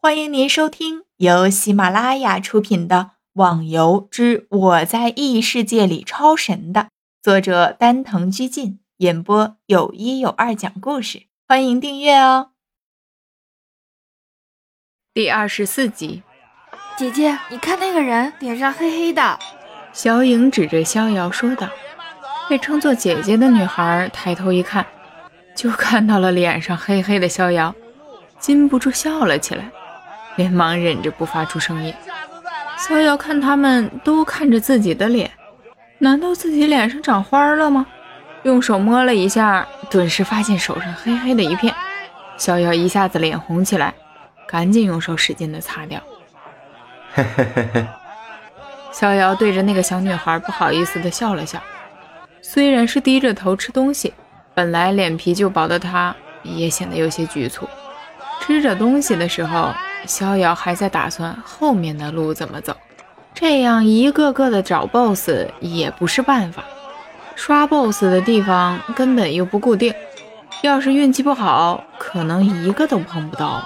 欢迎您收听由喜马拉雅出品的《网游之我在异世界里超神》的作者丹藤居进演播，有一有二讲故事，欢迎订阅哦。第二十四集，姐姐，你看那个人脸上黑黑的。小影指着逍遥说道。被称作姐姐的女孩抬头一看，就看到了脸上黑黑的逍遥，禁不住笑了起来。连忙忍着不发出声音。逍遥看他们都看着自己的脸，难道自己脸上长花了吗？用手摸了一下，顿时发现手上黑黑的一片。逍遥一下子脸红起来，赶紧用手使劲的擦掉。嘿嘿嘿嘿。逍遥对着那个小女孩不好意思的笑了笑，虽然是低着头吃东西，本来脸皮就薄的他，也显得有些局促。吃着东西的时候。逍遥还在打算后面的路怎么走，这样一个个的找 BOSS 也不是办法。刷 BOSS 的地方根本又不固定，要是运气不好，可能一个都碰不到。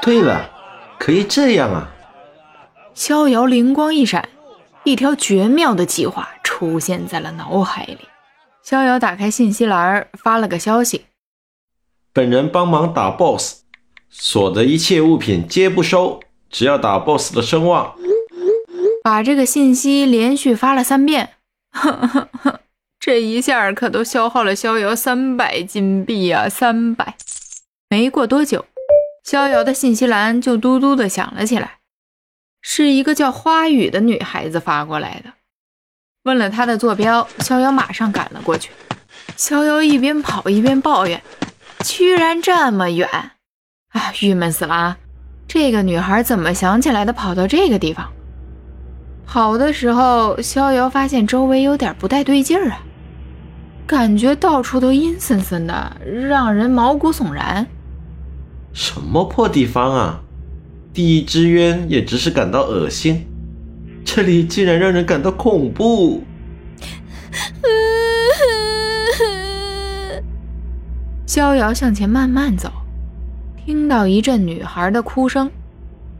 对了，可以这样啊！逍遥灵光一闪，一条绝妙的计划出现在了脑海里。逍遥打开信息栏，发了个消息：“本人帮忙打 BOSS。”所的一切物品皆不收，只要打 BOSS 的声望。把这个信息连续发了三遍，这一下可都消耗了逍遥三百金币啊！三百。没过多久，逍遥的信息栏就嘟嘟的响了起来，是一个叫花语的女孩子发过来的。问了她的坐标，逍遥马上赶了过去。逍遥一边跑一边抱怨：“居然这么远！”啊，郁闷死了啊！这个女孩怎么想起来的，跑到这个地方？跑的时候，逍遥发现周围有点不太对劲儿啊，感觉到处都阴森森的，让人毛骨悚然。什么破地方啊！地狱之渊也只是感到恶心，这里竟然让人感到恐怖。逍遥向前慢慢走。听到一阵女孩的哭声，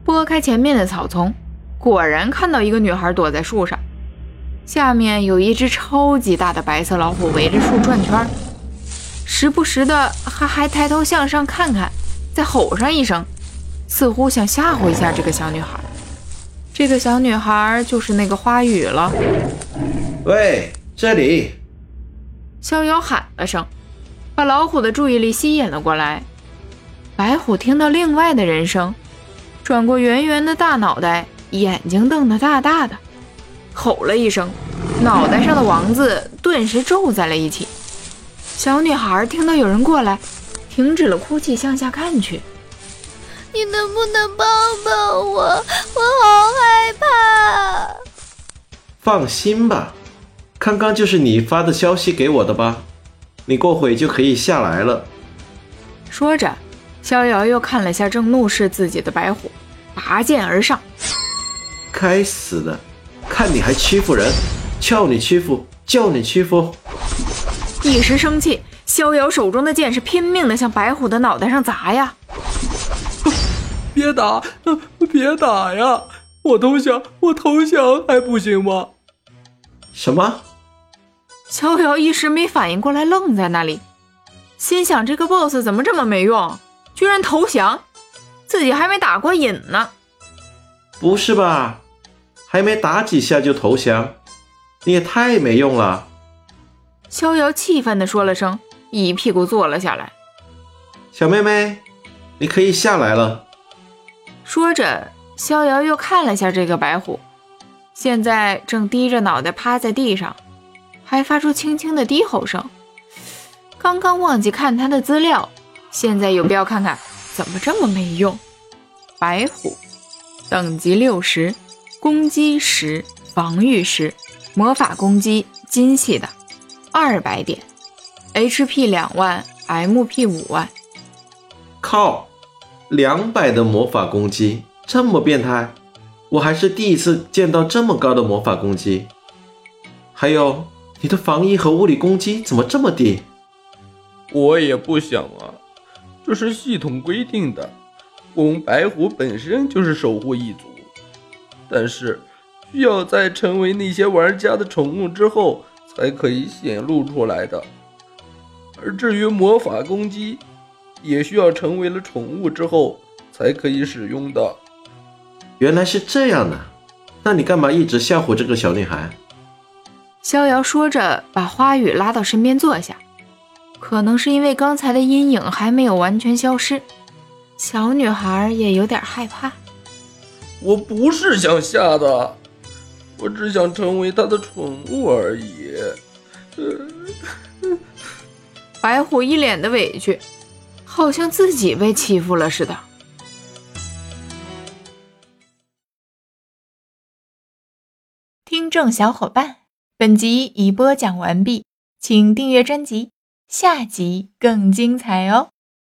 拨开前面的草丛，果然看到一个女孩躲在树上，下面有一只超级大的白色老虎围着树转圈，时不时的还还抬头向上看看，再吼上一声，似乎想吓唬一下这个小女孩。这个小女孩就是那个花语了。喂，这里！逍遥喊了声，把老虎的注意力吸引了过来。白虎听到另外的人声，转过圆圆的大脑袋，眼睛瞪得大大的，吼了一声，脑袋上的王字顿时皱在了一起。小女孩听到有人过来，停止了哭泣，向下看去。你能不能帮帮我？我好害怕。放心吧，刚刚就是你发的消息给我的吧？你过会就可以下来了。说着。逍遥又看了下正怒视自己的白虎，拔剑而上。该死的，看你还欺负人，叫你欺负，叫你欺负！一时生气，逍遥手中的剑是拼命的向白虎的脑袋上砸呀！别打，别打呀！我投降，我投降还不行吗？什么？逍遥一时没反应过来，愣在那里，心想：这个 BOSS 怎么这么没用？居然投降，自己还没打过瘾呢。不是吧？还没打几下就投降，你也太没用了。逍遥气愤地说了声，一屁股坐了下来。小妹妹，你可以下来了。说着，逍遥又看了下这个白虎，现在正低着脑袋趴在地上，还发出轻轻的低吼声。刚刚忘记看他的资料。现在有必要看看怎么这么没用？白虎，等级六十，攻击十，防御十，魔法攻击金系的，二百点，HP 两万，MP 五万。靠，两百的魔法攻击这么变态，我还是第一次见到这么高的魔法攻击。还有，你的防御和物理攻击怎么这么低？我也不想啊。这是系统规定的，我们白虎本身就是守护一族，但是需要在成为那些玩家的宠物之后才可以显露出来的。而至于魔法攻击，也需要成为了宠物之后才可以使用的。原来是这样呢，那你干嘛一直吓唬这个小女孩？逍遥说着，把花语拉到身边坐下。可能是因为刚才的阴影还没有完全消失，小女孩也有点害怕。我不是想吓她，我只想成为她的宠物而已。白虎一脸的委屈，好像自己被欺负了似的。听众小伙伴，本集已播讲完毕，请订阅专辑。下集更精彩哦！